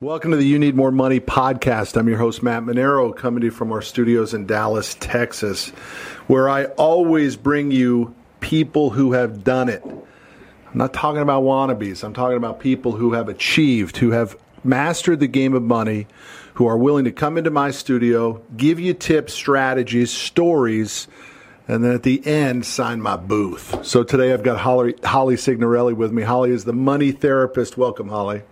Welcome to the You Need More Money podcast. I'm your host, Matt Manero, coming to you from our studios in Dallas, Texas, where I always bring you people who have done it. I'm not talking about wannabes, I'm talking about people who have achieved, who have mastered the game of money, who are willing to come into my studio, give you tips, strategies, stories, and then at the end, sign my booth. So today I've got Holly, Holly Signorelli with me. Holly is the money therapist. Welcome, Holly.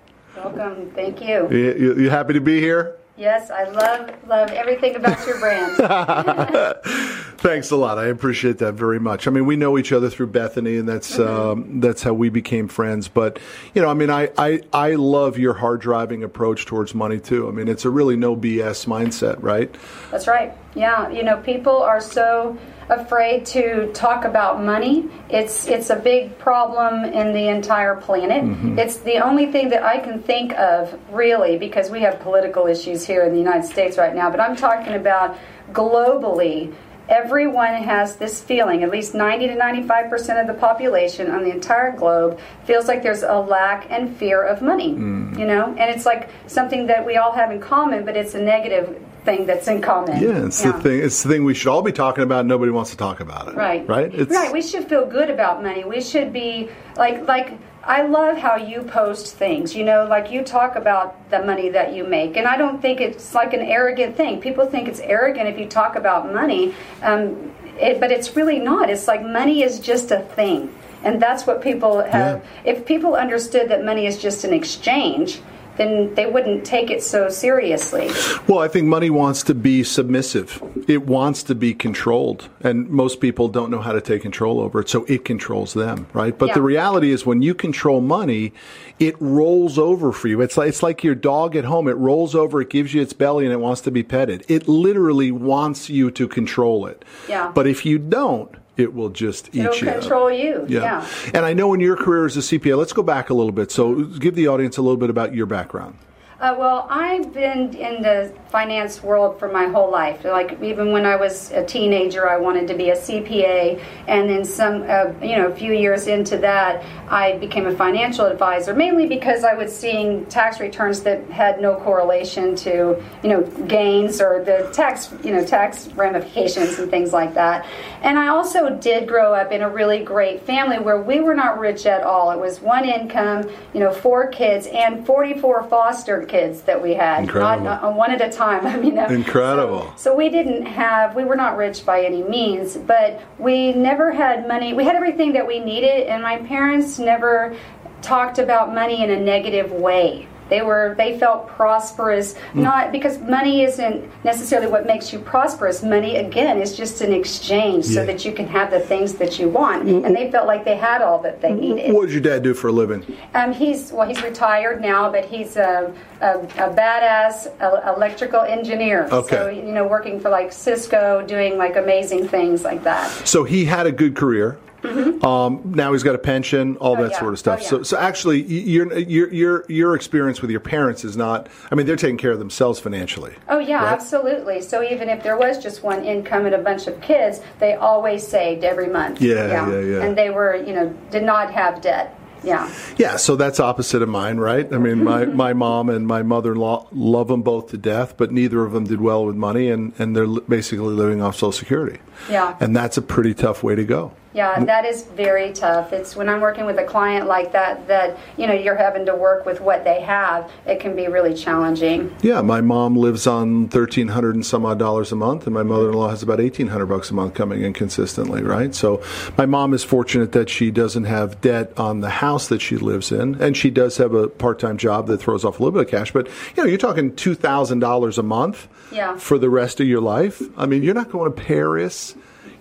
Welcome. Thank you. You, you, you happy to be here? Yes, I love love everything about your brand. Thanks a lot. I appreciate that very much. I mean, we know each other through Bethany, and that's mm-hmm. um, that's how we became friends. But you know, I mean, I, I I love your hard driving approach towards money too. I mean, it's a really no BS mindset, right? That's right. Yeah, you know, people are so afraid to talk about money. It's it's a big problem in the entire planet. Mm-hmm. It's the only thing that I can think of really because we have political issues here in the United States right now, but I'm talking about globally everyone has this feeling at least 90 to 95% of the population on the entire globe feels like there's a lack and fear of money mm. you know and it's like something that we all have in common but it's a negative thing that's in common. Yeah, it's yeah. the thing. It's the thing we should all be talking about. Nobody wants to talk about it. Right. Right. It's, right. We should feel good about money. We should be like like. I love how you post things. You know, like you talk about the money that you make, and I don't think it's like an arrogant thing. People think it's arrogant if you talk about money, um, it, but it's really not. It's like money is just a thing, and that's what people have. Yeah. If people understood that money is just an exchange, then they wouldn't take it so seriously. Well, I think money wants to be submissive. It wants to be controlled. And most people don't know how to take control over it, so it controls them, right? But yeah. the reality is when you control money, it rolls over for you. It's like it's like your dog at home. It rolls over, it gives you its belly and it wants to be petted. It literally wants you to control it. Yeah. But if you don't, it will just eat It'll you. control you. Yeah. yeah. And I know in your career as a CPA, let's go back a little bit. So give the audience a little bit about your background. Uh, well, I've been in the finance world for my whole life. Like even when I was a teenager, I wanted to be a CPA, and then some, uh, you know, a few years into that, I became a financial advisor. Mainly because I was seeing tax returns that had no correlation to, you know, gains or the tax, you know, tax ramifications and things like that. And I also did grow up in a really great family where we were not rich at all. It was one income, you know, four kids and 44 foster kids that we had, Incredible. not uh, one at a time. I mean, incredible. So, so, we didn't have, we were not rich by any means, but we never had money. We had everything that we needed, and my parents never talked about money in a negative way. They were they felt prosperous, mm. not because money isn't necessarily what makes you prosperous. Money again is just an exchange yeah. so that you can have the things that you want. Mm. And they felt like they had all that they needed. What did your dad do for a living? Um, he's well, he's retired now, but he's a, a, a badass electrical engineer. Okay. So you know, working for like Cisco, doing like amazing things like that. So he had a good career. Mm-hmm. Um, now he's got a pension, all oh, that yeah. sort of stuff. Oh, yeah. So, so actually, your, your your your experience with your parents is not. I mean, they're taking care of themselves financially. Oh yeah, right? absolutely. So even if there was just one income and a bunch of kids, they always saved every month. Yeah, yeah, yeah. yeah. And they were, you know, did not have debt. Yeah. Yeah, so that's opposite of mine, right? I mean, my, my mom and my mother in law love them both to death, but neither of them did well with money, and, and they're basically living off Social Security. Yeah. And that's a pretty tough way to go. Yeah, mm. that is very tough. It's when I'm working with a client like that that you know you're having to work with what they have. It can be really challenging. Yeah, my mom lives on thirteen hundred and some odd dollars a month, and my mother-in-law has about eighteen hundred bucks a month coming in consistently. Right, so my mom is fortunate that she doesn't have debt on the house that she lives in, and she does have a part-time job that throws off a little bit of cash. But you know, you're talking two thousand dollars a month yeah. for the rest of your life. I mean, you're not going to Paris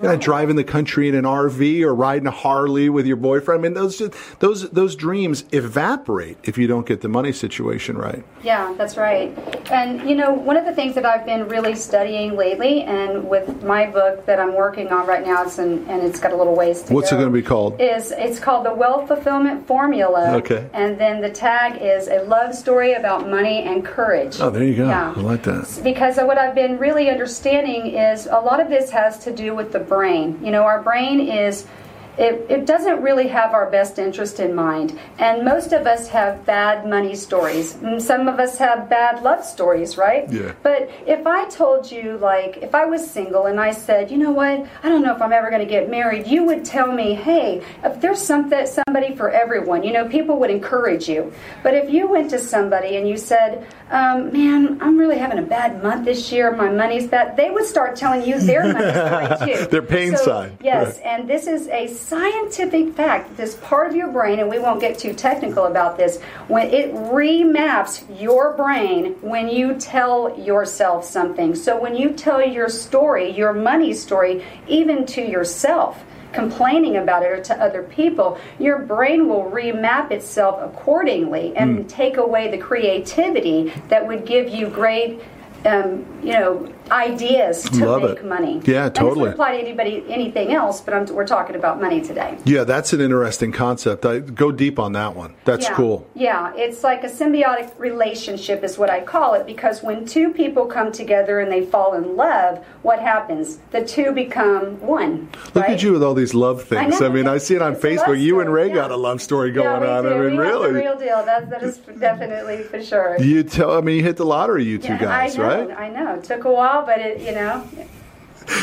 you're not driving the country in an RV or riding a Harley with your boyfriend. I mean, those just, those those dreams evaporate if you don't get the money situation right. Yeah, that's right. And you know, one of the things that I've been really studying lately, and with my book that I'm working on right now, it's in, and it's got a little ways to What's go, it going to be called? Is it's called the Wealth Fulfillment Formula. Okay. And then the tag is a love story about money and courage. Oh, there you go. Yeah. I like that. Because what I've been really understanding is a lot of this has to do with the brain. You know, our brain is it, it doesn't really have our best interest in mind. And most of us have bad money stories. And some of us have bad love stories, right? Yeah. But if I told you, like, if I was single and I said, you know what, I don't know if I'm ever going to get married, you would tell me, hey, if there's something, somebody for everyone, you know, people would encourage you. But if you went to somebody and you said, um, man, I'm really having a bad month this year, my money's bad, they would start telling you their money story too. Their pain So, side. Yes, Right. and this is a scientific fact. This part of your brain, and we won't get too technical about this, when it remaps your brain when you tell yourself something. So when you tell your story, your money story, even to yourself, complaining about it or to other people, your brain will remap itself accordingly and Hmm. take away the creativity that would give you great. Um, you know, ideas to Love make it. money. Yeah, And totally. this would apply to anybody, anything else, but I'm, we're talking about money today. Yeah, that's an interesting concept. I go deep on that one. That's yeah. cool. Yeah, it's like a symbiotic relationship, is what I call it, because when two people come together and they fall in love, what happens? The two become one. Look right? at you with all these love things. know. I, mean, I see it on It's a love Facebook. You and Ray got a love story Yeah, going we on. do. I mean, we really. real deal. That, that is definitely for sure. You tell. I mean, you hit the lottery, you two Yeah, guys, I know, right? I know. It took a while, but it, you know,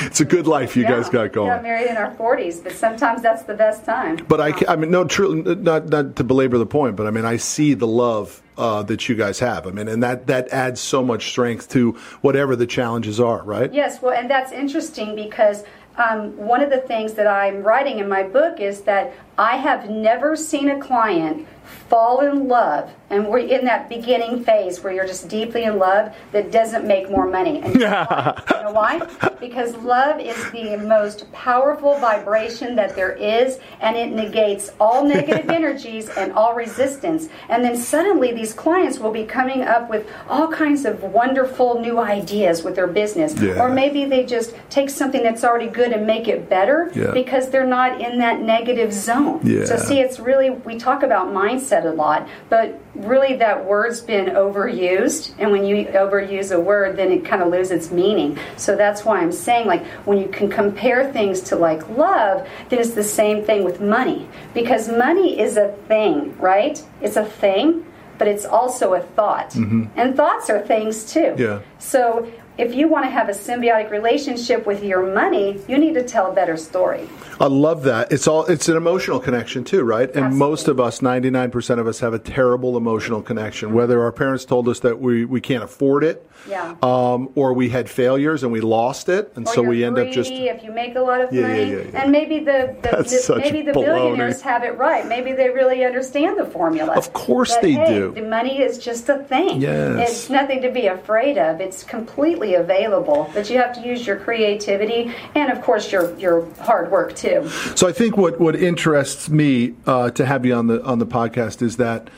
It's a good life you yeah, guys got We going. got married in our 40s, but sometimes that's the best time. But I, I mean, no, true, not not to belabor the point, but I mean, I see the love uh, that you guys have. I mean, and that that adds so much strength to whatever the challenges are, right? Yes, well, and that's interesting because um, one of the things that I'm writing in my book is that I have never seen a client fall in love, and we're in that beginning phase where you're just deeply in love that doesn't make more money. And you know why? You know why? Because love is the most powerful vibration that there is, and it negates all negative energies and all resistance. And then suddenly, these clients will be coming up with all kinds of wonderful new ideas with their business, Yeah. or maybe they just take something that's already good and make it better Yeah. because they're not in that negative zone. Yeah. So see, it's really we talk about mindset a lot, but really that word's been overused, and when you overuse a word, then it kind of loses its meaning. So that's why I'm saying, like, when you can compare things to like love, then it's the same thing with money because money is a thing, right? It's a thing. But it's also a thought. Mm-hmm. And thoughts are things too. Yeah. So if you want to have a symbiotic relationship with your money, you need to tell a better story. I love that. It's all it's an emotional connection too, right? And Absolutely. most of us, 99% of us have a terrible emotional connection. Whether our parents told us that we, we can't afford it, Yeah. um, or we had failures and we lost it, and Or so we end greedy up just if you make a lot of Yeah, money, yeah, yeah. and maybe the, the, the- maybe the baloney. billionaires have it right. Maybe they really understand the formula. Of course But, they hey, do. The money is just a thing. Yes. It's nothing to be afraid of. It's completely available, but you have to use your creativity and, of course, your your hard work too. So I think what, what interests me uh, to have you on the on the podcast is that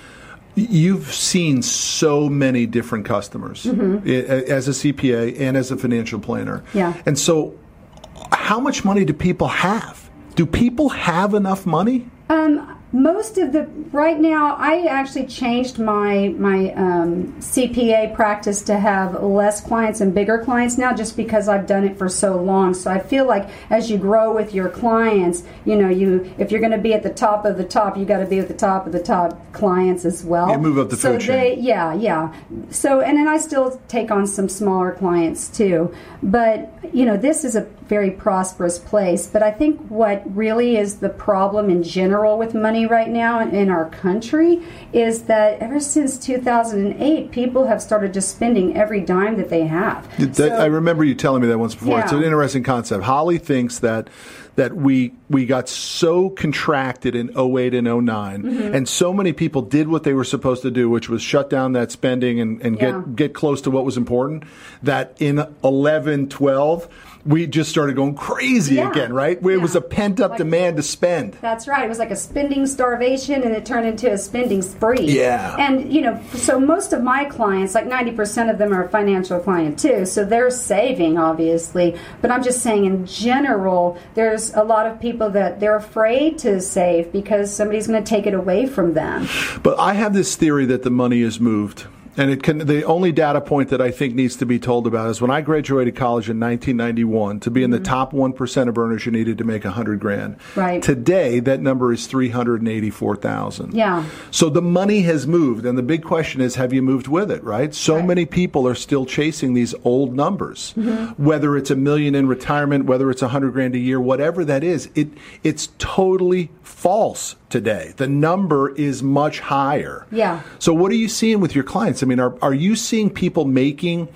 you've seen so many different customers i- as a CPA and as a financial planner. Mm-hmm. Yeah. And so, how much money do people have? Do people have enough money? Um, most of the right now, I actually changed my my um, CPA practice to have less clients and bigger clients now, just because I've done it for so long. So I feel like as you grow with your clients, you know, you if you're going to be at the top of the top, you got to be at the top of the top clients as well. You move up the so they, yeah, yeah. So, and then I still take on some smaller clients too. But, you know, this is a very prosperous place. But I think what really is the problem in general with money right now in- our country is that ever since 2008, people have started just spending every dime that they have. That- So- I remember you telling me that once before. It's an interesting concept. Holly thinks that that we we got so contracted in 08 and 9 Mm-hmm. and so many people did what they were supposed to do which was shut down that spending and, and Yeah. get get close to what was important that in 11 12 we just started going crazy Yeah. again right Where it was a pent up Like- demand to spend That's right. It was like a spending starvation and it turned into a spending spree. Yeah. And, you know, so most of my clients, like 90% of them are financial client too. So they're saving, obviously. But I'm just saying, in general, there's a lot of people that they're afraid to save because somebody's going to take it away from them. But I have this theory that the money is moved. And it can. The only data point that I think needs to be told about is when I graduated college in 1991. To be in the Mm-hmm. top one percent of earners, you needed to make a hundred grand. Right. Today, that number is three hundred and eighty-four thousand. Yeah. So the money has moved, and the big question is, have you moved with it? Right. So Right. many people are still chasing these old numbers. Mm-hmm. Whether it's a million in retirement, whether it's a hundred grand a year, whatever that is, it it's totally false today. The number is much higher. Yeah. So what are you seeing with your clients? I mean, are are you seeing people making?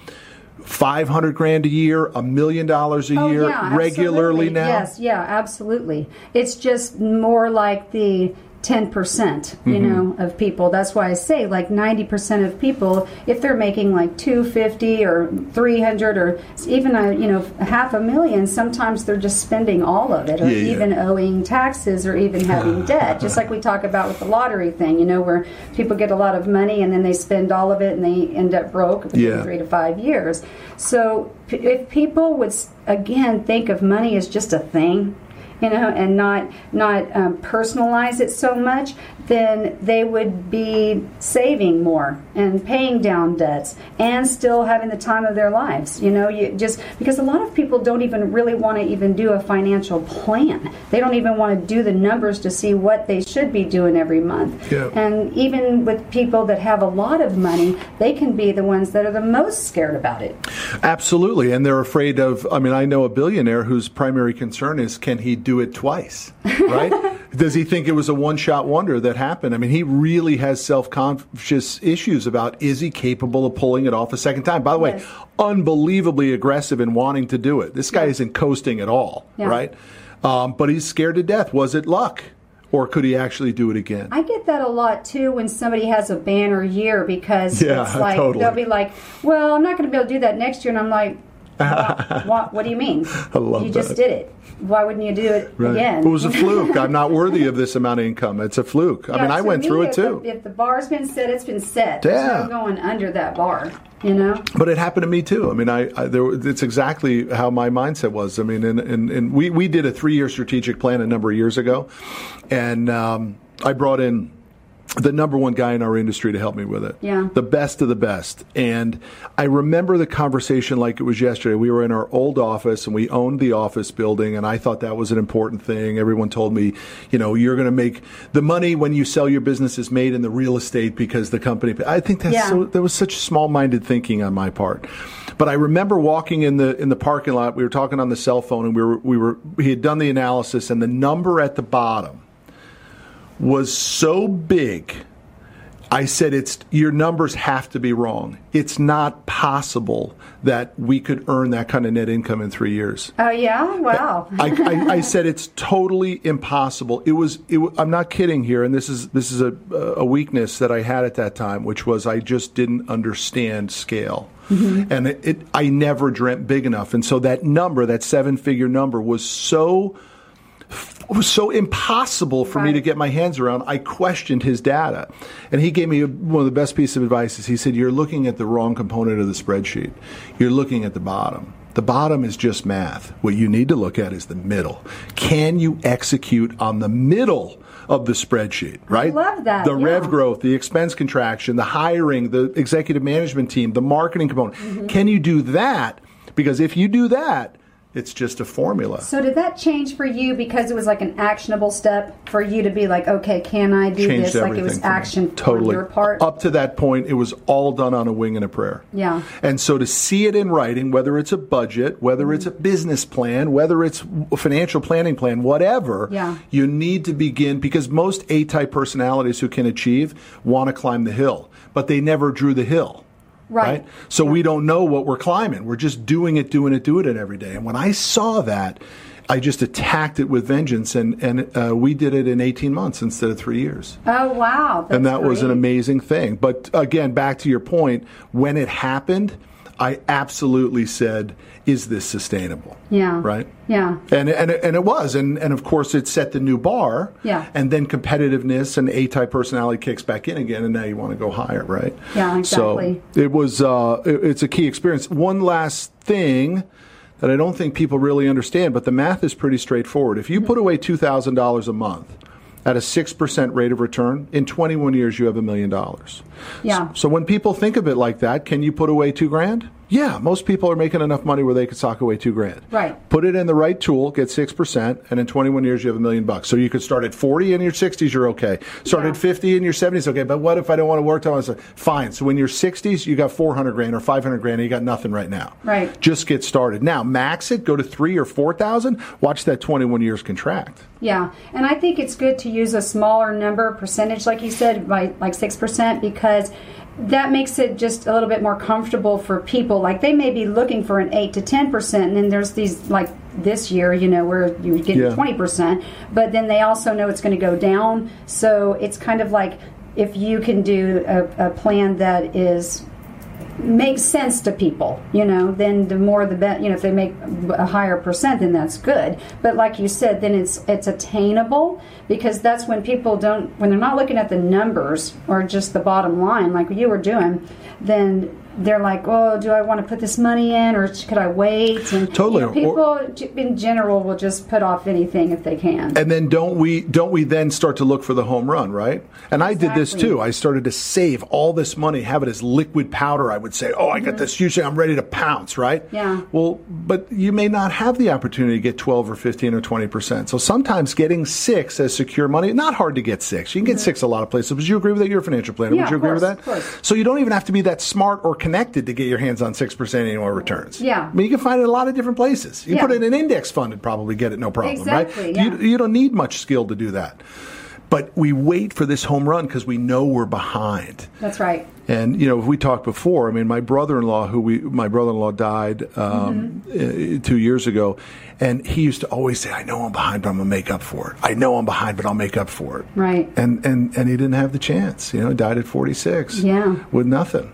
500 grand a year, a million dollars a Oh, year yeah, regularly absolutely. now? Yes, yeah, absolutely. It's just more like the 10%, you Mm-hmm. know, of people. That's why I say like 90% of people if they're making like 250 or 300 or even a, you know, half a million, sometimes they're just spending all of it or Yeah, yeah. even owing taxes or even having debt. Just like we talk about with the lottery thing, you know, where people get a lot of money and then they spend all of it and they end up broke within Yeah. 3 to 5 years. So if people would again think of money as just a thing, you know, and not not um, personalize it so much, then they would be saving more and paying down debts and still having the time of their lives. You know, you just because a lot of people don't even really want to even do a financial plan. They don't even want to do the numbers to see what they should be doing every month. Yeah. And even with people that have a lot of money, they can be the ones that are the most scared about it. Absolutely, and they're afraid of. I mean, I know a billionaire whose primary concern is can he do it twice, right? Does he think it was a one-shot wonder that happened? I mean, he really has self-conscious issues about is he capable of pulling it off a second time. By the way, Yes. unbelievably aggressive in wanting to do it. This guy Yeah. isn't coasting at all, Yeah. right? Um, but he's scared to death. Was it luck, or could he actually do it again? I get that a lot too when somebody has a banner year because Yeah, it's like totally. they'll be like, "Well, I'm not going to be able to do that next year," and I'm like, "What? what, what do you mean? I love you just did it. Why wouldn't you do it again?" It was a fluke. I'm not worthy of this amount of income. It's a fluke. I mean, I went me, through it too. The, if the bar's been set, it's been set. Yeah. There's no going under that bar. You know. But it happened to me too. I mean, I, I there, it's exactly how my mindset was. I mean, and, and, and we, we did a three year strategic plan a number of years ago, and um, I brought in the number one guy in our industry to help me with it. Yeah. The best of the best. And I remember the conversation like it was yesterday. We were in our old office and we owned the office building, and I thought that was an important thing. Everyone told me, you know, you're going to make the money when you sell your business is made in the real estate because the company. I think that's Yeah. so, there was such small minded thinking on my part. But I remember walking in the in the parking lot. We were talking on the cell phone, and we were we were he had done the analysis, and the number at the bottom was so big. I said, "It's your numbers have to be wrong. It's not possible that we could earn that kind of net income in three years." Oh yeah. Wow. I, I, I said it's totally impossible. It was. It, I'm not kidding here, and this is this is a a weakness that I had at that time, which was I just didn't understand scale, mm-hmm. and it, it I never dreamt big enough, and so that number, that seven figure number, was so it was so impossible for me to get my hands around. I questioned his data, and he gave me one of the best pieces of advice. Is he said, "You're looking at the wrong component of the spreadsheet. You're looking at the bottom. The bottom is just math. What you need to look at is the middle. Can you execute on the middle?" Of the spreadsheet, right? I love that, The rev growth, the expense contraction, the hiring, the executive management team, the marketing component. Mm-hmm. Can you do that? Because if you do that, it's just a formula. So did that change for you because it was like an actionable step for you to be like, okay, can I do changed this? Like it was action totally. your part. Up to that point, it was all done on a wing and a prayer. Yeah. And so to see it in writing, whether it's a budget, whether it's a business plan, whether it's a financial planning plan, whatever, Yeah. you need to begin because most A-type personalities who can achieve want to climb the hill, but they never drew the hill. Right. So we don't know what we're climbing. We're just doing it, doing it, doing it every day. And when I saw that, I just attacked it with vengeance, and and uh, we did it in 18 months instead of three years oh wow. and That's that was an amazing thing. But again, back to your point, when it happened, I absolutely said, "Is this sustainable?" Yeah. Right. Yeah. And and and it was, and and of course, it set the new bar. Yeah. And then competitiveness and A-type personality kicks back in again, and now you want to go higher, right? Yeah, exactly. So it was. Uh, it- it's a key experience. One last thing. That I don't think people really understand, but the math is pretty straightforward. If you put away two thousand dollars a month, at a 6% rate of return, in 21 years you have a million dollars. Yeah. So when people think of it like that, can you put away two grand? Yeah, most people are making enough money where they could sock away two grand. Right. Put it in the right tool, get 6%, and in 21 years you have a million bucks. So you could start at 40 in your 60s, you're okay. Start Yeah. at 50 in your 70s, okay. But what if I don't want to work till I was fine. So when you're 60s, you got 400 grand or 500 grand and you got nothing right now. Right. Just get started. Now, max it, go to 3 or 4,000, watch that 21 years contract. Yeah, and I think it's good to use a smaller number percentage, like you said, by like six percent, because that makes it just a little bit more comfortable for people. Like they may be looking for an eight to ten percent, and then there's these like this year, you know, where you get Yeah. twenty percent, but then they also know it's going to go down. So it's kind of like if you can do a, a plan that is makes sense to people, you know, then the more the better. You know, if they make a higher percent, then that's good. But like you said, then it's it's attainable because that's when people don't when they're not looking at the numbers or just the bottom line, like you were doing, then they're like, oh, do I want to put this money in or could I wait? And Totally. you know, people in general will just put off anything if they can. And then don't we don't we then start to look for the home run, right? And I did this too. I started to save all this money, have it as liquid powder. I would say, "Oh, I got this huge thing. I'm ready to pounce," right? Mm-hmm. Yeah. Well, but you may not have the opportunity to get 12 or 15 or 20 percent. So sometimes getting six as secure money, not hard to get six. You can get six a lot of places. Would you agree with that? You're a financial planner. Mm-hmm. Yeah, Would you agree with that? of course. So you don't even have to be that smart or connected to get your hands on six percent annual returns. Yeah. I mean, you can find it a lot of different places. You Yeah. put it in an index fund and probably get it no problem, Exactly, right? yeah. You, you don't need much skill to do that. But we wait for this home run because we know we're behind. That's right. And you know, if we talked before, I mean, my brother-in-law, who we, my brother-in-law died um, Mm-hmm. uh, two years ago, and he used to always say, "I know I'm behind, but I'm gonna make up for it. I know I'm behind, but I'll make up for it." Right. And and and he didn't have the chance. You know, he died at 46. Yeah. With nothing.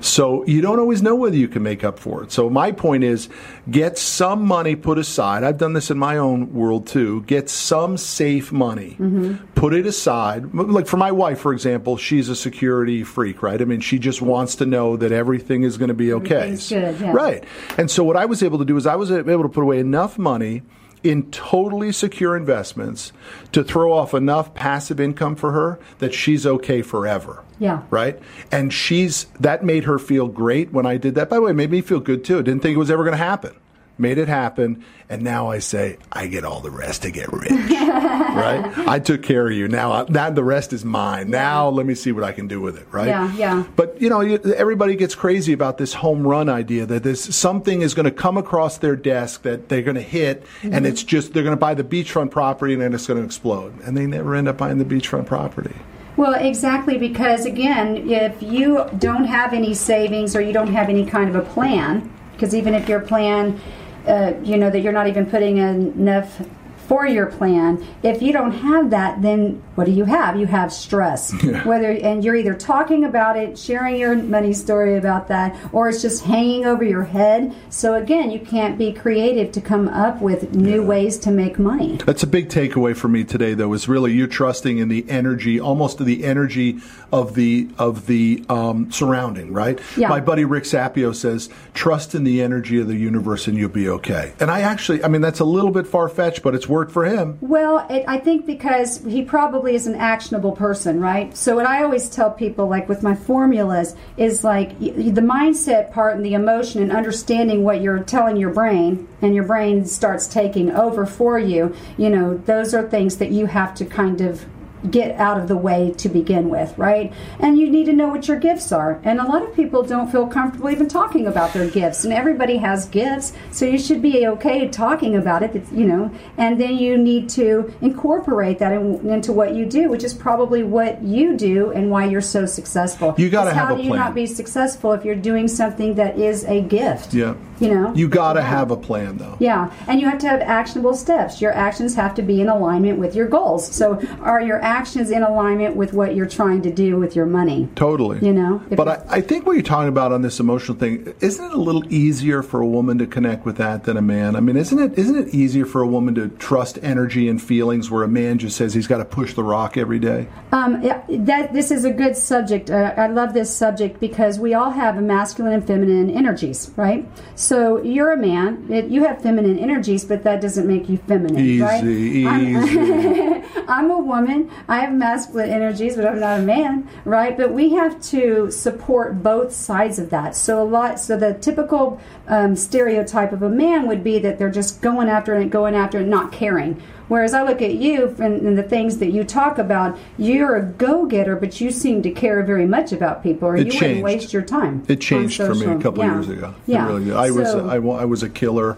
So you don't always know whether you can make up for it. So my point is, get some money put aside. I've done this in my own world too. Get some safe money, mm-hmm. put it aside. Like for my wife, for example, she's a security freak, right? I mean, she just wants to know that everything is going to be okay. Good, yeah. Right. And so what I was able to do is I was able to put away enough money in totally secure investments to throw off enough passive income for her that she's okay forever. Yeah. Right? And she's that made her feel great when I did that. By the way, it made me feel good too. Didn't think it was ever going to happen. Made it happen, and now I say I get all the rest to get rich. right? I took care of you. Now, I- now the rest is mine. Now let me see what I can do with it. Right? Yeah, yeah. But you know, you, everybody gets crazy about this home run idea that this something is going to come across their desk that they're going to hit, Mm-hmm. and it's just they're going to buy the beachfront property and then it's going to explode, and they never end up buying the beachfront property. Well, exactly, because again, if you don't have any savings or you don't have any kind of a plan, because even if your plan, uh, you know, that you're not even putting enough for your plan, if you don't have that, then what do you have? You have stress. Whether and you're either talking about it, sharing your money story about that, or it's just hanging over your head. So again, you can't be creative to come up with new ways to make money. That's a big takeaway for me today, though, is really you trusting in the energy, almost the energy of the of the um, surrounding, right? Yeah. My buddy Rick Sapio says, "Trust in the energy of the universe, and you'll be okay." And I actually, I mean, that's a little bit far fetched, but it's worked for him. Well, it, I think because he probably is an actionable person, right? So, what I always tell people, like with my formulas, is like the mindset part and the emotion and understanding what you're telling your brain, and your brain starts taking over for you. You know, those are things that you have to kind of get out of the way to begin with, right? And you need to know what your gifts are. And a lot of people don't feel comfortable even talking about their gifts. And everybody has gifts, so you should be okay talking about it, you know. And then you need to incorporate that in, into what you do, which is probably what you do and why you're so successful. You gotta 'Cause have how a do you plan. not be successful if you're doing something that is a gift? Yeah. You know? You got to have a plan, though. Yeah, and you have to have actionable steps. Your actions have to be in alignment with your goals. So, are your actions in alignment with what you're trying to do with your money? Totally. You know, but I, I think what you're talking about on this emotional thing, isn't it a little easier for a woman to connect with that than a man? I mean, isn't it isn't it easier for a woman to trust energy and feelings where a man just says he's got to push the rock every day? Um, yeah, that this is a good subject. Uh, I love this subject because we all have a masculine and feminine energies, right? So you're a man. It, you have feminine energies, but that doesn't make you feminine, Easy, right? easy. I'm, I'm a woman. I have masculine energies, but I'm not a man, right? But we have to support both sides of that. So a lot. So the typical um, stereotype of a man would be that they're just going after it, going after it, not caring. Whereas I look at you and, and the things that you talk about, you're a go-getter, but you seem to care very much about people, or It you changed. wouldn't waste your time. It changed for me a couple yeah. years ago. Yeah, really. I was So- I, I was a killer.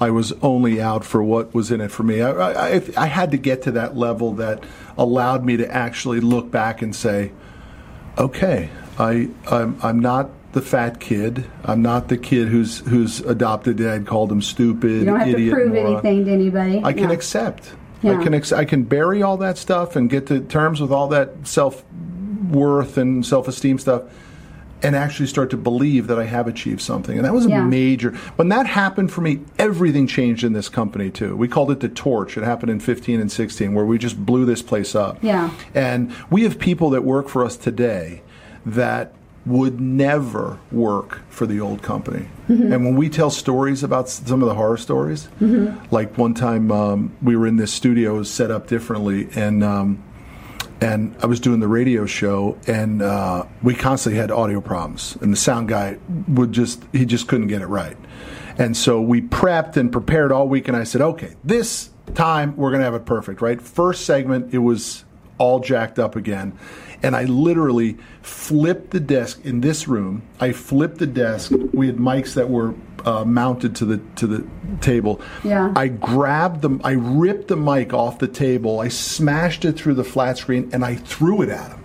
I was only out for what was in it for me. I, I, I- I had to get to that level that allowed me to actually look back and say, okay, I I'm, I'm not the fat kid. I'm not the kid who's whose adopted dad called him stupid, You don't have idiot, to prove moron. anything to anybody. I can Yeah. accept. Yeah. I can ex- I can bury all that stuff and get to terms with all that self worth and self esteem stuff, and actually start to believe that I have achieved something. And that was a Yeah. major. When that happened for me, everything changed in this company too. We called it the torch. It happened in 15 and 16, where we just blew this place up. Yeah. And we have people that work for us today that would never work for the old company. Mm-hmm. And when we tell stories about some of the horror stories, like one time um, we were in this studio, it was set up differently, and um, and I was doing the radio show, and uh, we constantly had audio problems, and the sound guy would just he just couldn't get it right, and so we prepped and prepared all week, and I said, okay, this time we're gonna have it perfect, right? First segment, it was all jacked up again, and I literally flipped the desk in this room. I flipped the desk. We had mics that were uh, mounted to the to the table. Yeah. I grabbed them. I ripped the mic off the table. I smashed it through the flat screen, and I threw it at him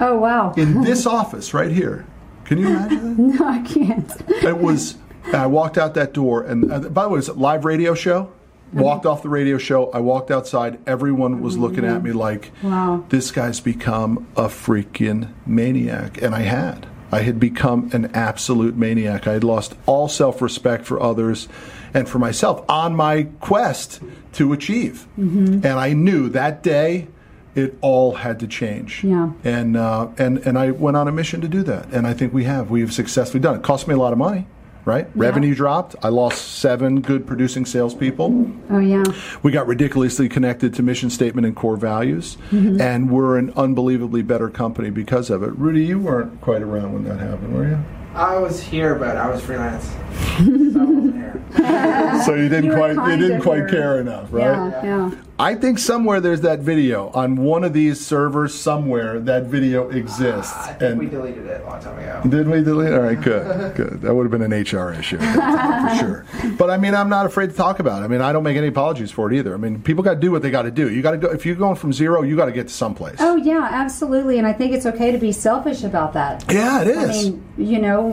Oh wow! in this office right here. Can you imagine that? no, I can't. It was. I walked out that door, and uh, by the way, it was a live radio show. Walked off the radio show. I walked outside. Everyone was looking at me like, Wow. "This guy's become a freaking maniac," and I had. I had become an absolute maniac. I had lost all self-respect for others and for myself on my quest to achieve. Mm-hmm. And I knew that day it all had to change. Yeah. And uh, and and I went on a mission to do that, and I think we have. We have successfully done it. Cost me a lot of money, right? Revenue dropped. I lost seven good producing salespeople. Oh yeah. We got ridiculously connected to mission statement and core values, and we're an unbelievably better company because of it. Rudy, you weren't quite around when that happened, were you? I was here, but I was freelance. so I wasn't here. So you didn't You quite you didn't quite care enough, right? Yeah, yeah. I think somewhere there's that video on one of these servers. Somewhere that video exists. Ah, I think and we deleted it a long time ago. Did we delete? It? All right, good, good. That would have been an HR issue for sure. But I mean, I'm not afraid to talk about it. I mean, I don't make any apologies for it either. I mean, people got to do what they got to do. You got to go. If you're going from zero, you got to get to someplace. Oh yeah, absolutely. And I think it's okay to be selfish about that. Yeah, it is. I mean, you know,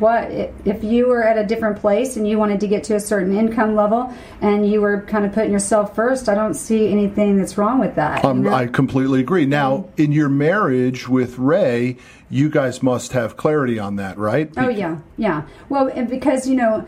what if you were at a different place and you wanted to get to a certain income level and you were kind of putting yourself first? I don't see anything that's wrong with that. you Um, know? I completely agree. Now, in your marriage with Ray, you guys must have clarity on that, right? Oh yeah, yeah. Well, because you know,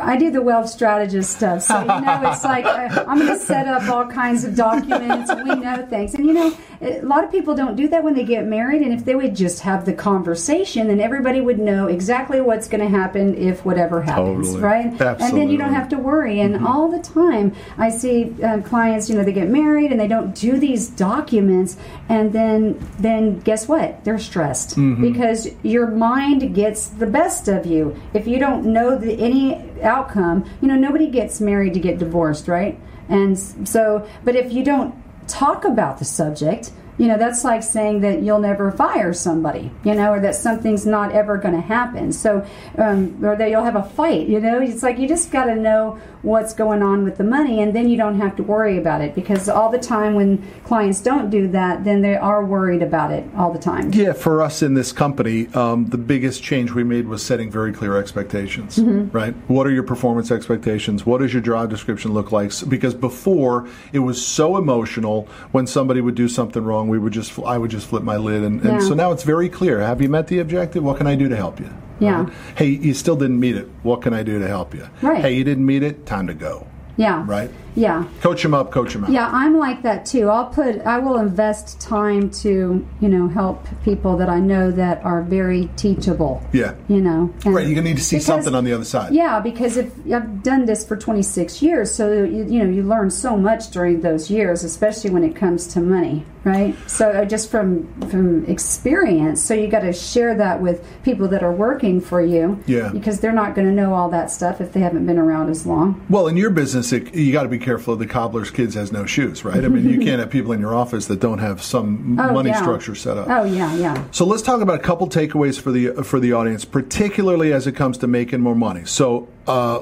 I do the wealth strategist stuff, so you know, it's like uh, I'm going to set up all kinds of documents, we know things. And you know, a lot of people don't do that when they get married. And if they would just have the conversation, then everybody would know exactly what's going to happen if whatever happens, Totally. right? And then you don't have to worry. And all the time, I see uh, clients, you know, they get married and they don't do these documents, and then then guess what? They're stressed because your mind gets the best of you. If you don't know the, any outcome, you know, nobody gets married to get divorced, right? And so, but if you don't talk about the subject, you know, that's like saying that you'll never fire somebody, you know, or that something's not ever going to happen. So, um, or that you'll have a fight, you know, it's like you just got to know what's going on with the money and then you don't have to worry about it because all the time when clients don't do that, then they are worried about it all the time. Yeah, for us in this company, um, the biggest change we made was setting very clear expectations. Right? What are your performance expectations? What does your job description look like? Because before it was so emotional when somebody would do something wrong, we would just I would just flip my lid, and, and Yeah. so now it's very clear. Have you met the objective? What can I do to help you? Yeah. Right? Hey, you still didn't meet it. What can I do to help you? Right. Hey, you didn't meet it. Time to go. Yeah. Right? Yeah. Coach them up, coach them out. Yeah, I'm like that too. I'll put I will invest time to, you know, help people that I know that are very teachable. Yeah. You know. Right, you're going to need to see because- something on the other side. Yeah, because if I've done this for 26 years, so you, you know you learn so much during those years, especially when it comes to money, right? So uh, just from from experience, so you got to share that with people that are working for you, Yeah. because they're not going to know all that stuff if they haven't been around as long. Well, in your business, you got to be careful of the cobbler's kids has no shoes, right? I mean, you can't have people in your office that don't have some Oh, money yeah. structure set up. Oh yeah, yeah. So let's talk about a couple takeaways for the for the audience, particularly as it comes to making more money. So uh,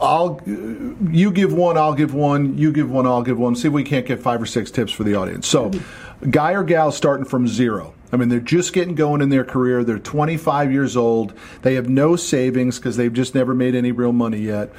I'll you give one, I'll give one, you give one, I'll give one. See if we can't get five or six tips for the audience. So, guy or gal starting from zero. I mean, they're just getting going in their career. They're 25 years old. They have no savings because they've just never made any real money yet.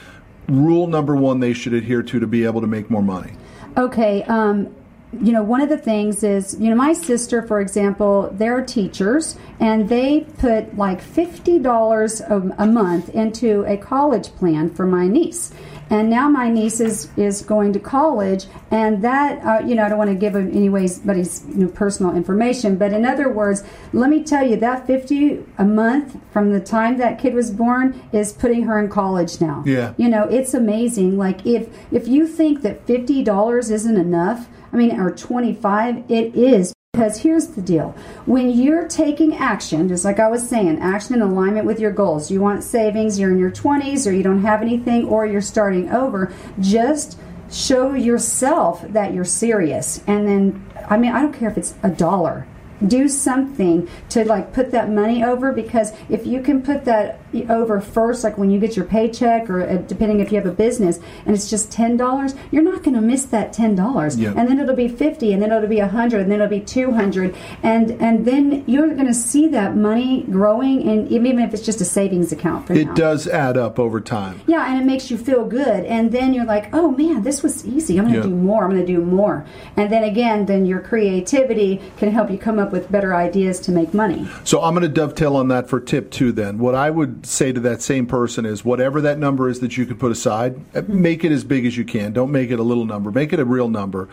Rule number one they should adhere to to be able to make more money. Okay. Um, you know, one of the things is, you know, my sister, for example, they're teachers and they put like $50 a, a month into a college plan for my niece. And now my niece is, is going to college, and that, uh, you know, I don't want to give him anyways, but he's you know, personal information. But in other words, let me tell you that 50 a month from the time that kid was born is putting her in college now. Yeah. You know, it's amazing. Like if if you think that fifty dollars isn't enough, I mean, or twenty five, it is. Because here's the deal. When you're taking action, just like I was saying, action in alignment with your goals. You want savings, you're in your 20s, or you don't have anything, or you're starting over. Just show yourself that you're serious. And then, I mean, I don't care if it's a dollar do something to like put that money over because if you can put that over first like when you get your paycheck or uh, depending if you have a business and it's just $10 you're not going to miss that $10 Yeah. and then it'll be 50 and then it'll be 100 and then it'll be 200 and and then you're going to see that money growing and even if it's just a savings account for now. It does add up over time. Yeah, and it makes you feel good. And then you're like, oh man, this was easy. I'm going to Yeah. do more. I'm going to do more. And then again, then your creativity can help you come up with better ideas to make money. So I'm going to dovetail on that for tip two then. What I would say to that same person is whatever that number is that you can put aside, uh, make it as big as you can. Don't make it a little number, make it a real number.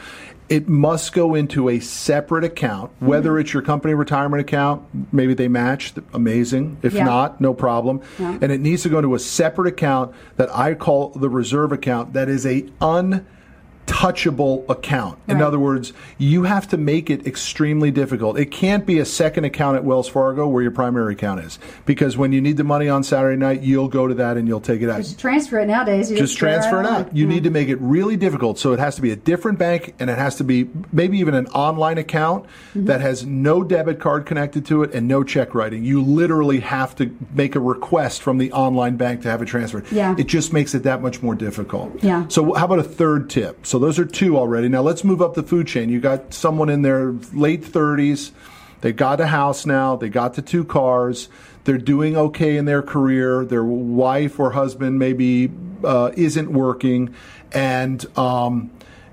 It must go into a separate account, whether it's your company retirement account, maybe they match, amazing. If Yeah. not, no problem. Yeah. And it needs to go into a separate account that I call the reserve account that is a un touchable account. In other words, you have to make it extremely difficult. It can't be a second account at Wells Fargo where your primary account is because when you need the money on Saturday night, you'll go to that and you'll take it out. Just transfer it nowadays. You Just right transfer it out. You Yeah. need to make it really difficult. So it has to be a different bank and it has to be maybe even an online account Mm-hmm. that has no debit card connected to it and no check writing. You literally have to make a request from the online bank to have it transferred. Yeah. It just makes it that much more difficult. Yeah. So how about a third tip? So those are two already. Now let's move up the food chain. You got someone in their late 30s. They got a house now. They got the two cars. They're doing okay in their career. Their wife or husband maybe uh, isn't working, and um,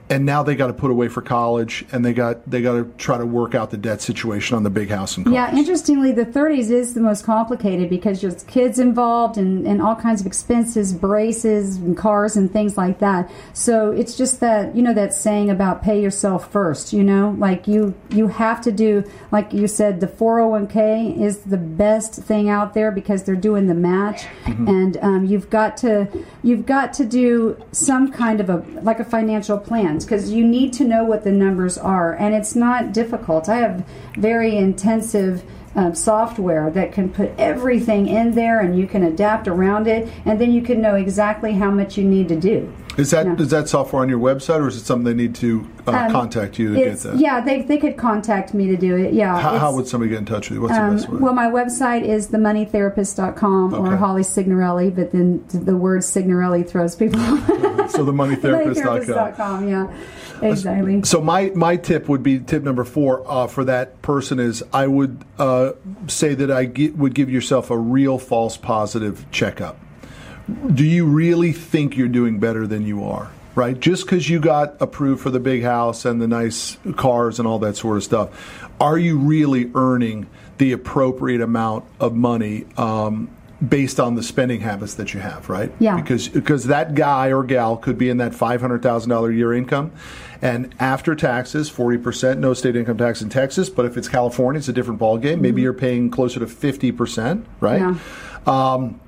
and now they got to put away for college, and they got they got to try to work out the debt situation on the big house and cars. Yeah, interestingly, the 30s is the most complicated because there's kids involved and, and all kinds of expenses, braces, and cars, and things like that. So it's just that you know that saying about pay yourself first. You know, like you you have to do like you said, the 401k is the best thing out there because they're doing the match, and um, you've got to you've got to do some kind of a like a financial plan because you need to know what the numbers are, and it's not difficult. I have very intensive um, software that can put everything in there, and you can adapt around it, and then you can know exactly how much you need to do. Is that Yeah. is that software on your website, or is it something they need to uh, Um, contact you to get that? yeah, they, they could contact me to do it. Yeah. How, how would somebody get in touch with you? What's the um, best way? well, my website is themoneytherapist.com or Okay. Holly Signorelli, but then the word Signorelli throws people off. so the moneytherapist.com. moneytherapist.com, yeah. Exactly. So my my tip would be tip number four uh, for that person is I would uh, say that I gi- would give yourself a real false positive checkup. Do you really think you're doing better than you are? Right, just because you got approved for the big house and the nice cars and all that sort of stuff, are you really earning the appropriate amount of money um, based on the spending habits that you have, right? Yeah. Because because that guy or gal could be in that five hundred thousand dollar year income, and after taxes, forty percent, no state income tax in Texas. But if it's California, it's a different ballgame. Maybe you're paying closer to fifty percent, right? Yeah. Um,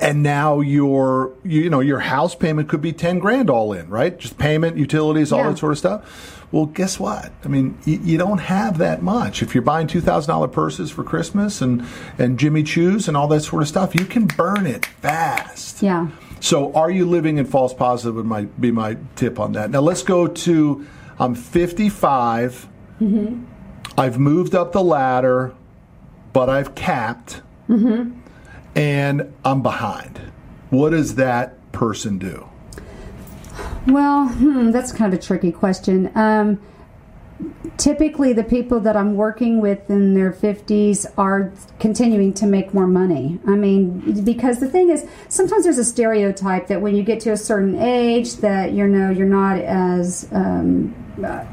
and now your you know your house payment could be 10 grand all in right? Just payment utilities all Yeah. that sort of stuff. Well guess what? I mean you, you don't have that much. If you're buying $2000 purses for christmas and and jimmy choos and all that sort of stuff you can burn it fast. Yeah. so are you living in false positive would my, be my tip on that. Now let's go to i'm 55 mm-hmm. i've moved up the ladder but i've capped and I'm behind. What does that person do? Well, hmm, that's kind of a tricky question. Um, typically, the people that I'm working with in their 50s are continuing to make more money. I mean, because the thing is, sometimes there's a stereotype that when you get to a certain age, that you know you're not as um, uh,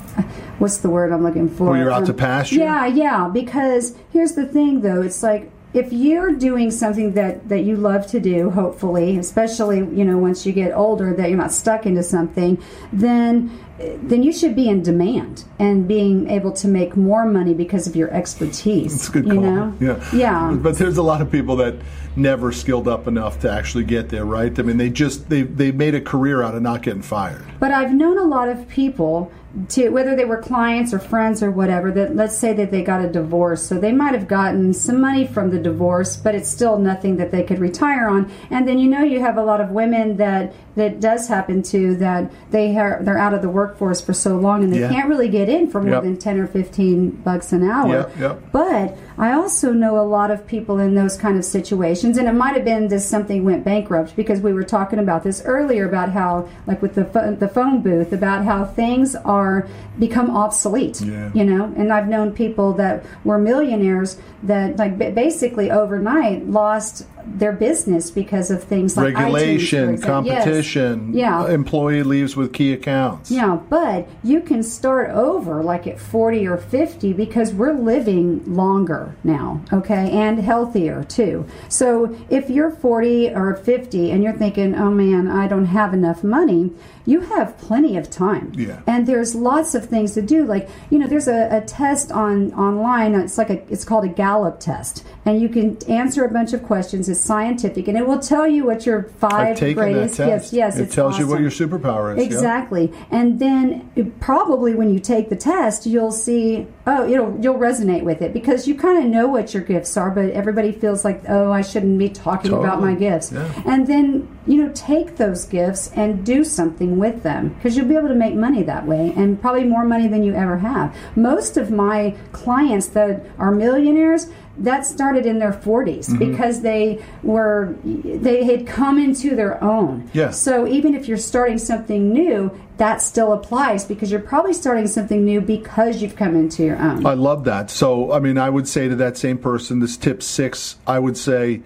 what's the word I'm looking for? Well, you're out to Um, pasture? Yeah, yeah. Because here's the thing, though. It's like if you're doing something that that you love to do, hopefully, especially you know once you get older, that you're not stuck into something, then then you should be in demand and being able to make more money because of your expertise. That's a good you call. know? Yeah. Yeah. But there's a lot of people that never skilled up enough to actually get there, right? I mean, they just they they made a career out of not getting fired. But I've known a lot of people to whether they were clients or friends or whatever that let's say that they got a divorce so they might have gotten some money from the divorce but it's still nothing that they could retire on and then you know you have a lot of women that that does happen to that they are they're out of the workforce for so long and they Yeah. can't really get in for more Yep. than 10 or 15 bucks an hour Yep, yep. but I also know a lot of people in those kind of situations, and it might have been just something went bankrupt because we were talking about this earlier about how, like with the pho- the phone booth, about how things are become obsolete. Yeah. You know, and I've known people that were millionaires that like ba- basically overnight lost their business because of things like iTunes, Regulation. Yes. competition, Yeah. employee leaves with key accounts. Yeah, but you can start over like at 40 or 50 because we're living longer now, okay, and healthier too. So if you're 40 or 50 and you're thinking, oh man, I don't have enough money, you have plenty of time. Yeah. And there's lots of things to do. Like, you know, there's a, a test on online. It's like a, it's called a Gallup test. And you can answer a bunch of questions. It's scientific and it will tell you what your I've five greatest test. gifts. Yes, it tells you what your superpower is. yeah. Exactly. And then it- probably when you take the test, you'll see, oh, you'll, you'll resonate with it because you kind of know what your gifts are, but everybody feels like, oh, I shouldn't be talking about my gifts. Yeah. And then, you know, take those gifts and do something with them because you'll be able to make money that way and probably more money than you ever have. Most of my clients that are millionaires, that started in their 40s Mm-hmm. because they were they had come into their own. Yeah. So even if you're starting something new, that still applies because you're probably starting something new because you've come into your own. I love that. So, I mean, I would say to that same person, this tip six, I would say,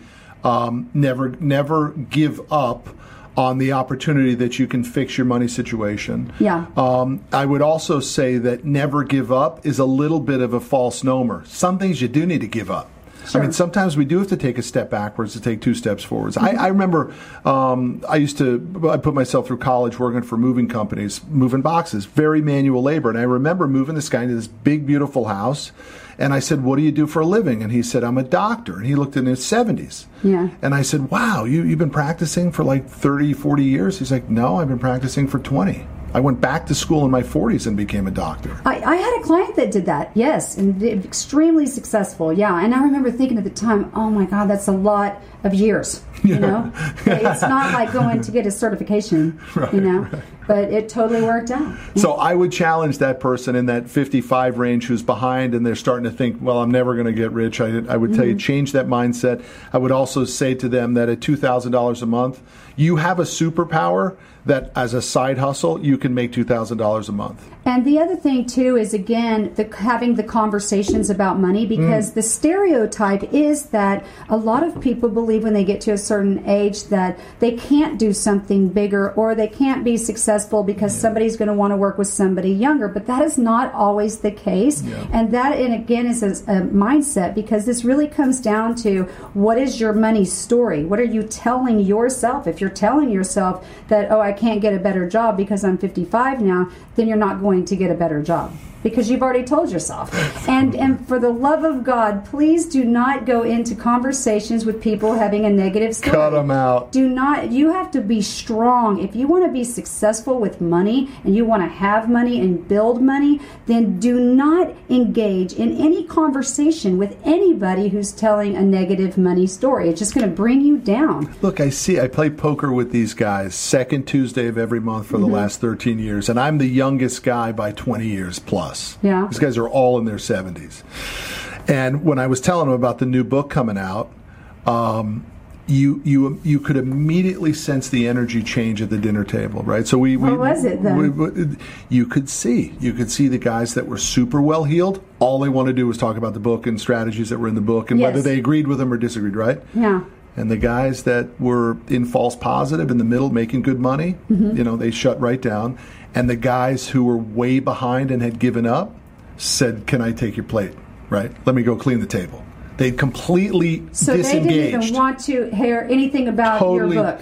um, never, never give up on the opportunity that you can fix your money situation. Yeah. Um, I would also say that never give up is a little bit of a false nomer. Some things you do need to give up. I mean, sometimes we do have to take a step backwards to take two steps forwards. I, I remember um, I used to, I put myself through college working for moving companies, moving boxes, very manual labor. And I remember moving this guy into this big, beautiful house. And I said, What do you do for a living? And he said, I'm a doctor. And he looked in his 70s. Yeah. And I said, Wow, you, you've been practicing for like 30, 40 years? He's like, No, I've been practicing for 20. I went back to school in my 40s and became a doctor. I, I had a client that did that, yes, and extremely successful, yeah. And I remember thinking at the time, oh my God, that's a lot of years, you know? it's not like going to get a certification, you know? But it totally worked out. So I would challenge that person in that 55 range who's behind and they're starting to think, well, I'm never going to get rich. I, I would tell you, mm-hmm. change that mindset. I would also say to them that at $2,000 a month, you have a superpower that as a side hustle, you can make $2,000 a month. And the other thing too is again the having the conversations about money mm. because the stereotype is that a lot of people believe when they get to a certain age that they can't do something bigger or they can't be successful because somebody's going to want to work with somebody younger. But that is not always the case, and that and again is a, a mindset because this really comes down to what is your money story? What are you telling yourself? If you're telling yourself that oh I can't get a better job because I'm 55 now, then you're not going to get a better job because you've already told yourself. And and for the love of God, please do not go into conversations with people having a negative story. Cut them out. Do not. You have to be strong. If you want to be successful with money and you want to have money and build money, then do not engage in any conversation with anybody who's telling a negative money story. It's just going to bring you down. Look, I see. I play poker with these guys second Tuesday of every month for the Mm-hmm. last 13 years, and I'm the youngest guy by 20 years plus. Yeah. These guys are all in their 70s. And when I was telling them about the new book coming out, um, you you you could immediately sense the energy change at the dinner table, right? So we, we What was it then? we- we- you could see you could see the guys that were super well heeled. All they want to do was talk about the book and strategies that were in the book and whether they agreed with them or disagreed, right? Yeah. And the guys that were in false positive in the middle making good money, Mm-hmm. you know, they shut right down. And the guys who were way behind and had given up said, Can I take your plate? Right? Let me go clean the table. They completely So they didn't even want to hear anything about totally your book.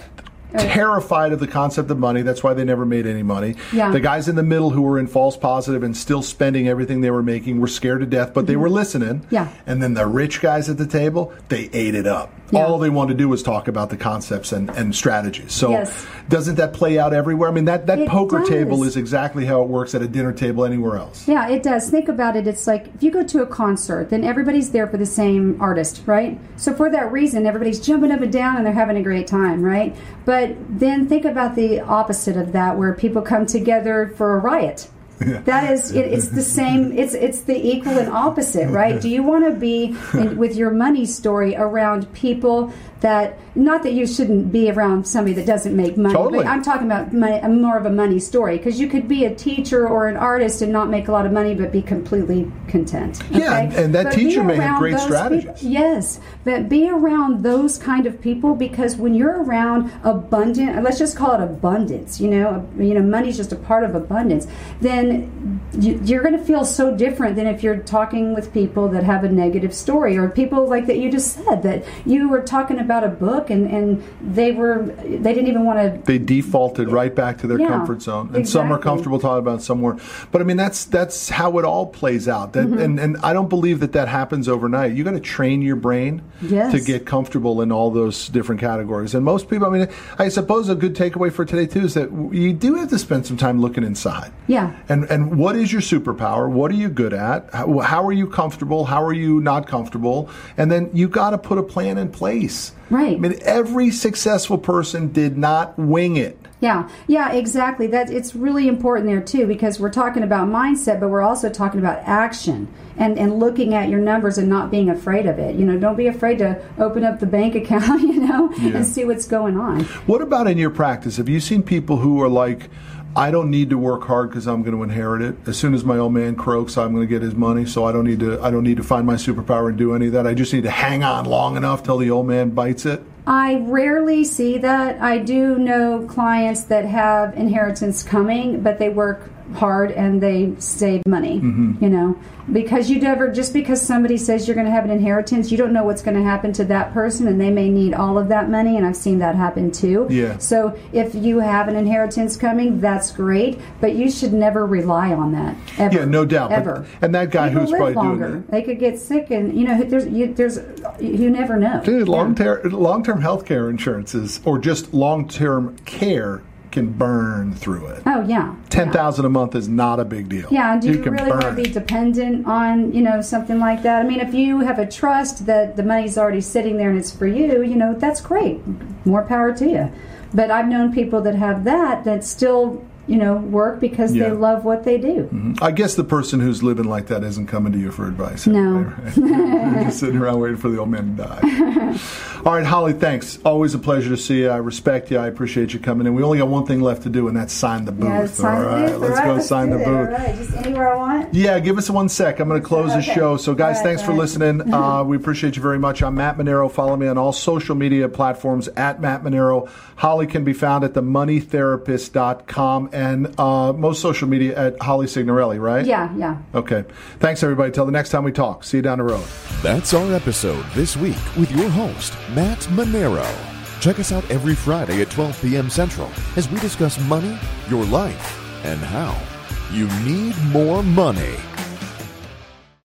Terrified of the concept of money. That's why they never made any money. Yeah. The guys in the middle who were in false positive and still spending everything they were making were scared to death, but they were listening. Mm-hmm. Yeah. And then the rich guys at the table, they ate it up. Yeah. All they wanted to do was talk about the concepts and, and strategies. So Yes. doesn't that play out everywhere? I mean that, that It poker does. table is exactly how it works at a dinner table anywhere else. Yeah, it does. Think about it. It's like if you go to a concert, then everybody's there for the same artist, right? So for that reason, everybody's jumping up and down and they're having a great time, right? But then think about the opposite of that, where people come together for a riot. That is, it, it's the same. It's it's the equal and opposite, right? Do you want to be in, with your money story around people that not that you shouldn't be around somebody that doesn't make money, Totally. but I'm talking about money, more of a money story because you could be a teacher or an artist and not make a lot of money but be completely content. Yeah, okay? and that But teacher may have great strategies. people- yes, but be around those kind of people because when you're around abundant, let's just call it abundance. You know, you know, money's just a part of abundance. Then you, you're going to feel so different than if you're talking with people that have a negative story or people like that you just said that you were talking about a book and and they were they didn't even want to they defaulted right back to their Yeah, comfort zone and some are comfortable talking about some somewhere but i mean that's that's how it all plays out. That, Mm-hmm. and, and i don't believe that that happens overnight. You got to train your brain Yes. to get comfortable in all those different categories. And most people i mean i suppose a good takeaway for today too is that you do have to spend some time looking inside. Yeah. and and what is your superpower? What are you good at? How, how are you comfortable? How are you not comfortable? And then you got to put a plan in place Right. i mean every successful person did not wing it Yeah, yeah, exactly. That it's really important there too because we're talking about mindset, but we're also talking about action and and looking at your numbers and not being afraid of it. You know, don't be afraid to open up the bank account, you know, Yeah. and see what's going on. What about in your practice? Have you seen people who are like, I don't need to work hard because I'm going to inherit it. As soon as my old man croaks, I'm going to get his money, so I don't need to. I don't need to find my superpower and do any of that. I just need to hang on long enough till the old man bites it. I rarely see that. I do know clients that have inheritance coming, but they work hard and they save money. Mm-hmm. You know, because you never just because somebody says you're going to have an inheritance, you don't know what's going to happen to that person, and they may need all of that money. And I've seen that happen too. Yeah. So if you have an inheritance coming, that's great, but you should never rely on that. Ever. Yeah, no doubt. But- Ever. and that guy People who's probably doing longer. that. They could get sick, and you know, there's you, there's you never know. Dude, long term long term health care insurances or just long term care can burn through it. Oh yeah. Ten thousand Yeah. a month is not a big deal. Yeah, and do you, can really want to be dependent on, you know, something like that? I mean, if you have a trust that the money's already sitting there and it's for you, you know, that's great. More power to you. But I've known people that have that that still you know, work because Yeah. they love what they do. I guess the person who's living like that isn't coming to you for advice. No. They're just sitting around waiting for the old man to die. All right, Holly, thanks. Always a pleasure to see you. I respect you. I appreciate you coming in. We only got one thing left to do, and that's sign the booth. Yeah, sign all the booth. let's All go right, sign the booth. All right, just anywhere I want. Yeah, give us one sec. I'm going to close the show. So, guys, right, thanks for listening. Uh, we appreciate you very much. I'm Matt Manero. Follow me on all social media platforms at Matt Manero. Holly can be found at themoneytherapist.com and uh, most social media at Holly Signorelli, right? Yeah, yeah. Okay. Thanks, everybody. Till the next time we talk. See you down the road. That's our episode this week with your host, Matt Manero. Check us out every Friday at 12 p.m. Central as we discuss money, your life, and how you need more money.